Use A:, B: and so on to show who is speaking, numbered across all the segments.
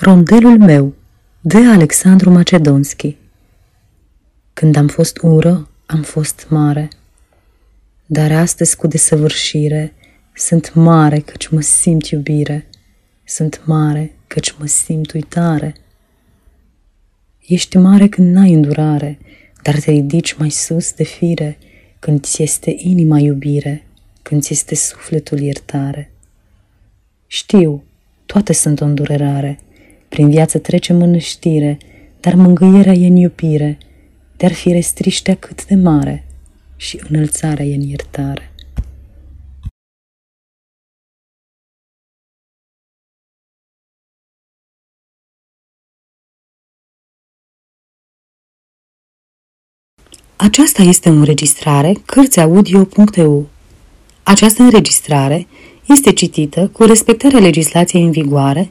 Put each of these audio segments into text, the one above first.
A: Rondelul meu de Alexandru Macedonski Când am fost ură, am fost mare, dar astăzi cu desăvârșire sunt mare căci mă simt iubire, sunt mare căci mă simt uitare. Ești mare când n-ai îndurare, dar te ridici mai sus de fire, când ți este inima iubire, când ți este sufletul iertare. Știu, toate sunt o îndurerare, prin viață trecem în știre, dar mângâierea e în iubire, dar fi restriștea cât de mare și înălțarea e în iertare. Aceasta este o înregistrare Cărțiaudio.eu. Această înregistrare este citită cu respectarea legislației în vigoare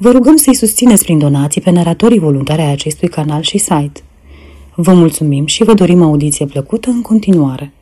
A: Vă rugăm să-i susțineți prin donații pe naratorii voluntari ai acestui canal și site. Vă mulțumim și vă dorim audiție plăcută în continuare.